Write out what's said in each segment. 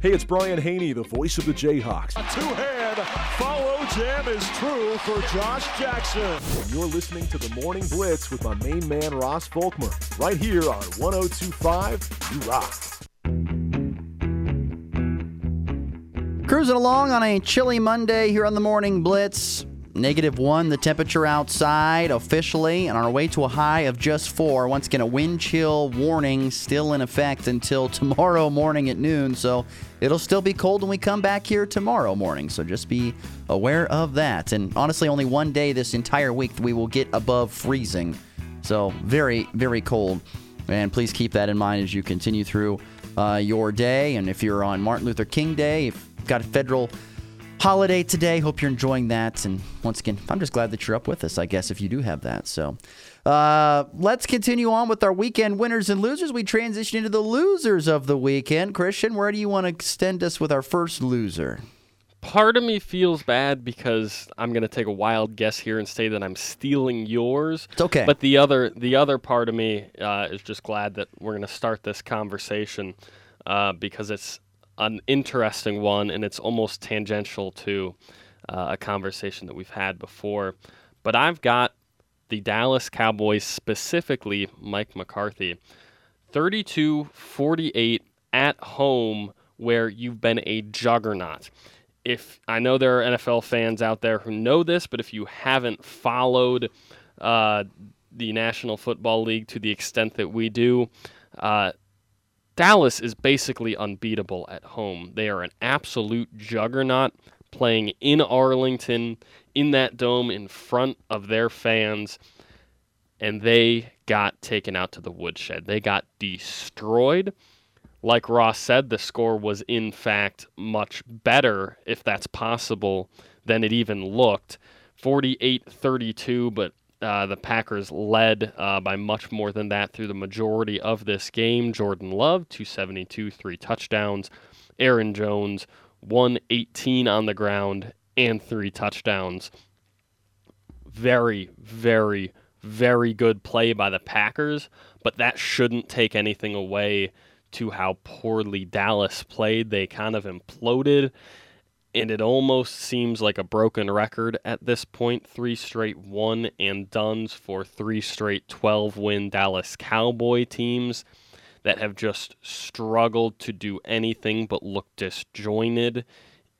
Hey, it's Brian Hanni, the voice of the Jayhawks. A two-hand follow jam is true for Josh Jackson. And you're listening to the Morning Blitz with my main man, Ross Volkmer, right here on 1025 You Rock. Cruising along on a chilly Monday here on the Morning Blitz. Negative one, the temperature outside officially, and on our way to a high of just four. Once again, a wind chill warning still in effect until tomorrow morning at noon. So it'll still be cold when we come back here tomorrow morning. So just be aware of that. And honestly, only one day this entire week we will get above freezing. So very, very cold. And please keep that in mind as you continue through uh, your day. And if you're on Martin Luther King Day, if you've got a federal holiday today. Hope you're enjoying that. And once again, I'm just glad that you're up with us, I guess, if you do have that. So uh, let's continue on with our weekend winners and losers. We transition into the losers of the weekend. Christian, where do you want to extend us with our first loser? Part of me feels bad because I'm going to take a wild guess here and say that I'm stealing yours. It's okay. But the other the other part of me uh, is just glad that we're going to start this conversation uh, because it's an interesting one, and it's almost tangential to uh, a conversation that we've had before. But I've got the Dallas Cowboys, specifically Mike McCarthy, 32 48 at home, where you've been a juggernaut. If I know there are NFL fans out there who know this, but if you haven't followed uh, the National Football League to the extent that we do, uh, Dallas is basically unbeatable at home. They are an absolute juggernaut playing in Arlington, in that dome, in front of their fans, and they got taken out to the woodshed. They got destroyed. Like Ross said, the score was in fact much better, if that's possible, than it even looked. 48 32, but uh, the Packers led uh, by much more than that through the majority of this game. Jordan Love, 272, three touchdowns. Aaron Jones, 118 on the ground and three touchdowns. Very, very, very good play by the Packers, but that shouldn't take anything away to how poorly Dallas played. They kind of imploded and it almost seems like a broken record at this point. Three straight one and dones for three straight 12 win Dallas Cowboy teams that have just struggled to do anything but look disjointed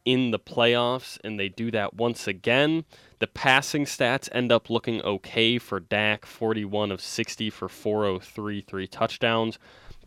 in the playoffs, and they do that once again. The passing stats end up looking okay for Dak 41 of 60 for 403, three touchdowns,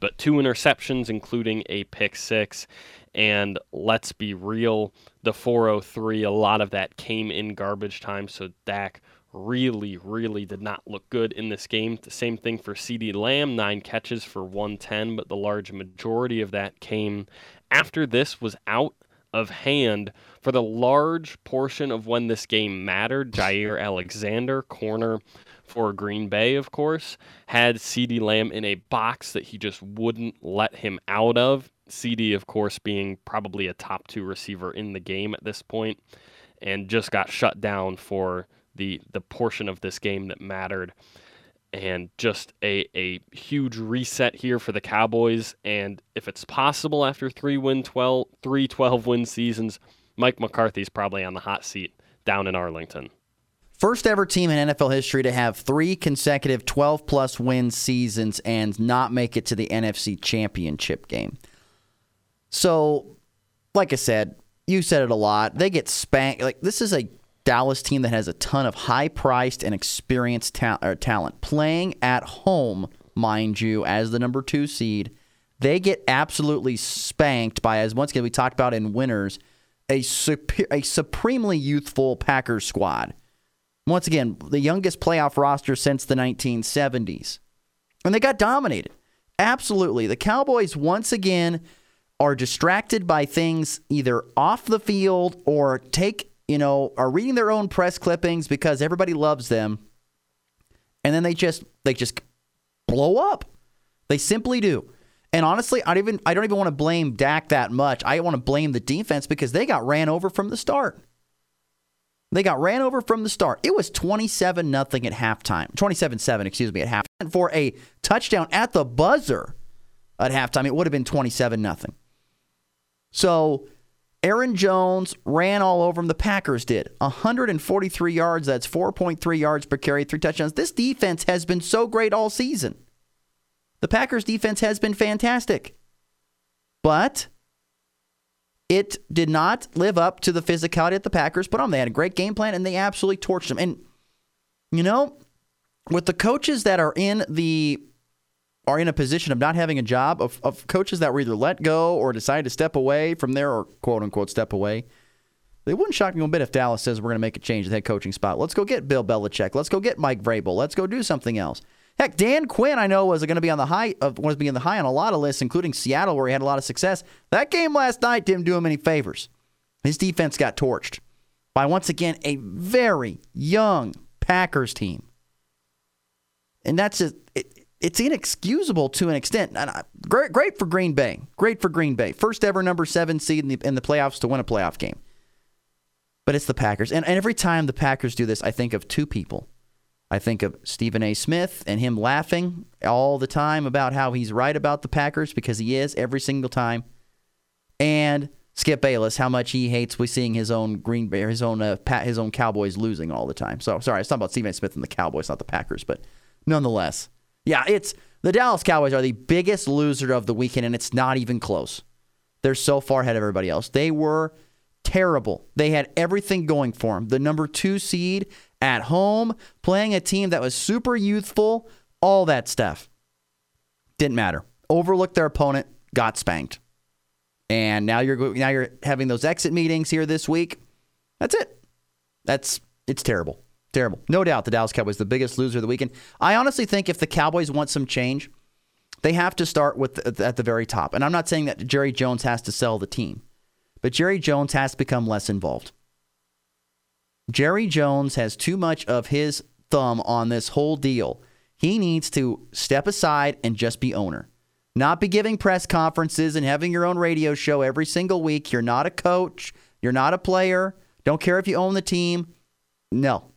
but two interceptions, including a pick six. And let's be real, the 403, a lot of that came in garbage time. So Dak really, really did not look good in this game. The same thing for CeeDee Lamb, nine catches for 110, but the large majority of that came after this was out of hand for the large portion of when this game mattered. Jaire Alexander, corner for Green Bay, of course, had CeeDee Lamb in a box that he just wouldn't let him out of. CeeDee, of course, being probably a top two receiver in the game at this point, and just got shut down for the the portion of this game that mattered. And just a, a huge reset here for the Cowboys. And if it's possible after three win 12, three 12 win seasons, Mike McCarthy's probably on the hot seat down in Arlington. First ever team in NFL history to have three consecutive 12 plus win seasons and not make it to the NFC Championship game. So, like I said, you said it a lot. They get spanked. Like this is a Dallas team that has a ton of high-priced and experienced ta- talent playing at home, mind you, as the number two seed. They get absolutely spanked by, as once again we talked about in winners, a super, a supremely youthful Packers squad. Once again, the youngest playoff roster since the 1970s, and they got dominated. Absolutely, the Cowboys once again are distracted by things either off the field or take, you know, are reading their own press clippings because everybody loves them. And then they just they just blow up. They simply do. And honestly, I don't even I don't even want to blame Dak that much. I want to blame the defense because they got ran over from the start. They got ran over from the start. It was 27 nothing at halftime. 27-7, excuse me, at halftime for a touchdown at the buzzer at halftime. It would have been 27 nothing. So Aaron Jones ran all over him. The Packers did 143 yards. That's 4.3 yards per carry, three touchdowns. This defense has been so great all season. The Packers defense has been fantastic. But it did not live up to the physicality that the Packers put on. They had a great game plan and they absolutely torched them. And you know, with the coaches that are in the are in a position of not having a job, of, of coaches that were either let go or decided to step away from there or quote unquote step away, they wouldn't shock me one bit if Dallas says we're going to make a change at the head coaching spot. Let's go get Bill Belichick. Let's go get Mike Vrabel. Let's go do something else. Heck, Dan Quinn, I know, was going to be on the high of was being the high on a lot of lists, including Seattle, where he had a lot of success. That game last night didn't do him any favors. His defense got torched by once again a very young Packers team, and that's a, it, it's inexcusable to an extent. I, great, great for Green Bay. Great for Green Bay. First ever number seven seed in the, in the playoffs to win a playoff game. But it's the Packers, and, and every time the Packers do this, I think of two people. I think of Stephen A. Smith and him laughing all the time about how he's right about the Packers because he is every single time. And Skip Bayless, how much he hates we seeing his own Green Bay, his own uh, his own Cowboys losing all the time. So sorry, I was talking about Stephen A. Smith and the Cowboys, not the Packers, but nonetheless, yeah, it's the Dallas Cowboys are the biggest loser of the weekend, and it's not even close. They're so far ahead of everybody else. They were terrible. They had everything going for them. The number two seed at home, playing a team that was super youthful, all that stuff. Didn't matter. Overlooked their opponent, got spanked. And now you're now you're having those exit meetings here this week. That's it. That's it's terrible. Terrible. No doubt the Dallas Cowboys the biggest loser of the weekend. I honestly think if the Cowboys want some change, they have to start with the, at the very top. And I'm not saying that Jerry Jones has to sell the team, but Jerry Jones has to become less involved. Jerry Jones has too much of his thumb on this whole deal. He needs to step aside and just be owner. Not be giving press conferences and having your own radio show every single week. You're not a coach. You're not a player. Don't care if you own the team. No.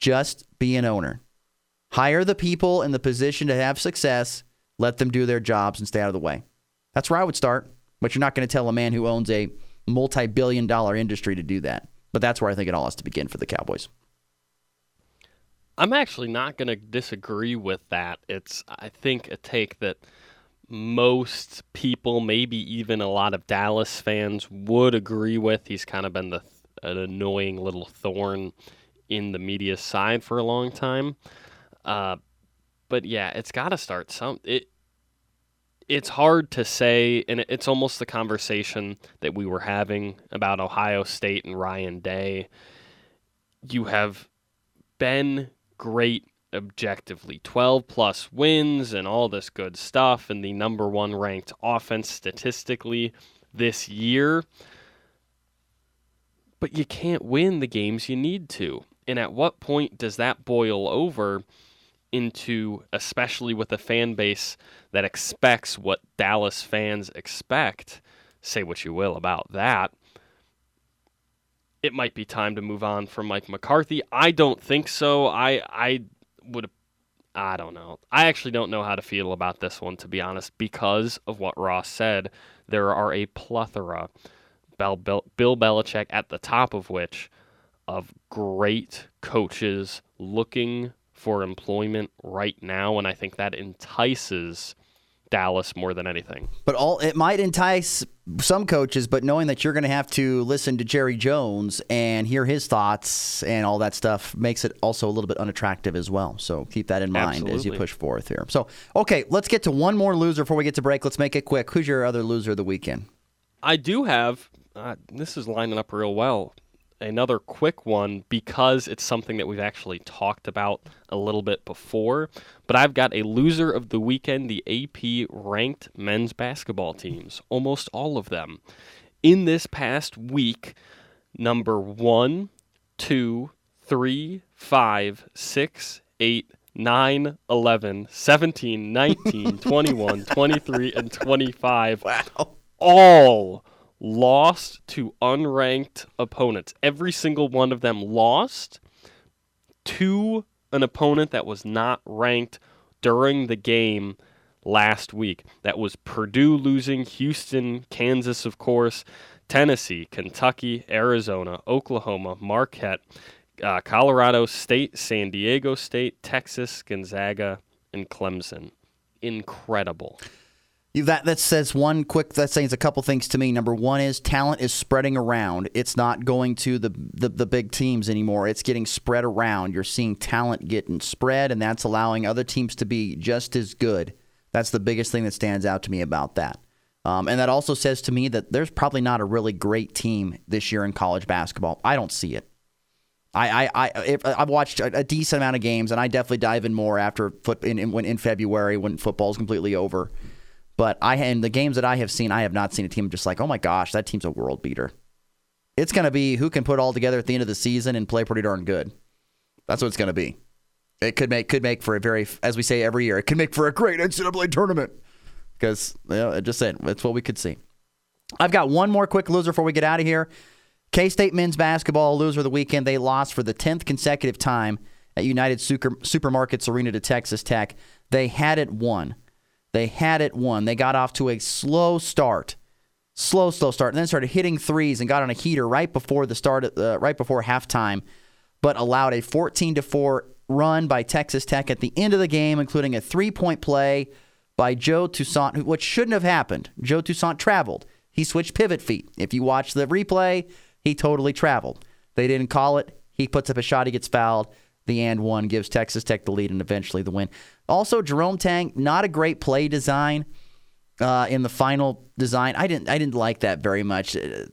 Just be an owner. Hire the people in the position to have success. Let them do their jobs and stay out of the way. That's where I would start. But you're not going to tell a man who owns a multi billion dollar industry to do that. But that's where I think it all has to begin for the Cowboys. I'm actually not going to disagree with that. It's, I think, a take that most people, maybe even a lot of Dallas fans, would agree with. He's kind of been the, an annoying little thorn in the media side for a long time. Uh, but yeah, it's got to start some. It it's hard to say, and it's almost the conversation that we were having about Ohio State and Ryan Day. You have been great objectively 12 plus wins and all this good stuff, and the number one ranked offense statistically this year. But you can't win the games you need to. And at what point does that boil over into, especially with a fan base that expects what Dallas fans expect? Say what you will about that. It might be time to move on from Mike McCarthy. I don't think so. I I would I don't know. I actually don't know how to feel about this one, to be honest, because of what Ross said. There are a plethora, Bill, Bill, Bill Belichick at the top of which, of great coaches looking for employment right now, and I think that entices Dallas more than anything. But all it might entice some coaches, but knowing that you're going to have to listen to Jerry Jones and hear his thoughts and all that stuff makes it also a little bit unattractive as well. So keep that in mind Absolutely. as you push forth here. So okay, let's get to one more loser before we get to break. Let's make it quick. Who's your other loser of the weekend? I do have. Uh, this is lining up real well another quick one because it's something that we've actually talked about a little bit before. But I've got a loser of the weekend, the AP ranked men's basketball teams, almost all of them. In this past week, number one, two, three, five, six, eight, 9, 11, 17, 19, 21, 23, and 25. Wow. All lost to unranked opponents. Every single one of them lost to an opponent that was not ranked during the game last week. That was Purdue losing, Houston, Kansas, of course, Tennessee, Kentucky, Arizona, Oklahoma, Marquette, uh, Colorado State, San Diego State, Texas, Gonzaga, and Clemson. Incredible. That that says one quick. That says a couple things to me. Number one is talent is spreading around. It's not going to the, the the big teams anymore. It's getting spread around. You're seeing talent getting spread, and that's allowing other teams to be just as good. That's the biggest thing that stands out to me about that. Um, and that also says to me that there's probably not a really great team this year in college basketball. I don't see it. I, I, I I've watched a, a, decent amount of games, and I definitely dive in more after foot in, in, in February when football's completely over. But I in the games that I have seen, I have not seen a team just like, oh my gosh, that team's a world beater. It's going to be who can put all together at the end of the season and play pretty darn good. That's what it's going to be. It could make could make for a very, as we say every year, it could make for a great NCAA tournament because you know, just said that's what we could see. I've got one more quick loser before we get out of here. K State men's basketball loser of the weekend. They lost for the tenth consecutive time at United Super, Supermarkets Arena to Texas Tech. They had it won. They had it won. They got off to a slow start, slow, slow start, and then started hitting threes and got on a heater right before the start, uh, right before halftime, but allowed a 14 to four run by Texas Tech at the end of the game, including a three point play by Joe Toussaint, which shouldn't have happened. Joe Toussaint traveled. He switched pivot feet. If you watch the replay, he totally traveled. They didn't call it. He puts up a shot. He gets fouled. The and one gives Texas Tech the lead and eventually the win. Also, Jerome Tang, not a great play design uh, in the final design. I didn't I didn't like that very much. It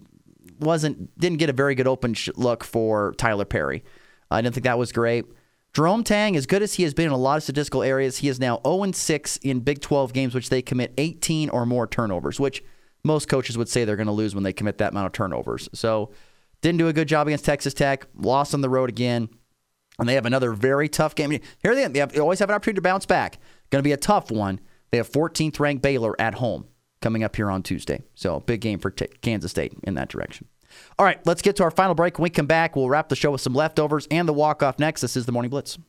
wasn't didn't get a very good open look for Tylor Perry. I didn't think that was great. Jerome Tang, as good as he has been in a lot of statistical areas, he is now 0 6 in Big 12 games, which they commit 18 or more turnovers, which most coaches would say they're going to lose when they commit that amount of turnovers. So, didn't do a good job against Texas Tech, lost on the road again. And they have another very tough game. Here they, they, have, they always have an opportunity to bounce back. Going to be a tough one. They have 14th ranked Baylor at home coming up here on Tuesday. So big game for t- Kansas State in that direction. All right, let's get to our final break. When we come back, we'll wrap the show with some leftovers and the walk off next. This is the Morning Blitz.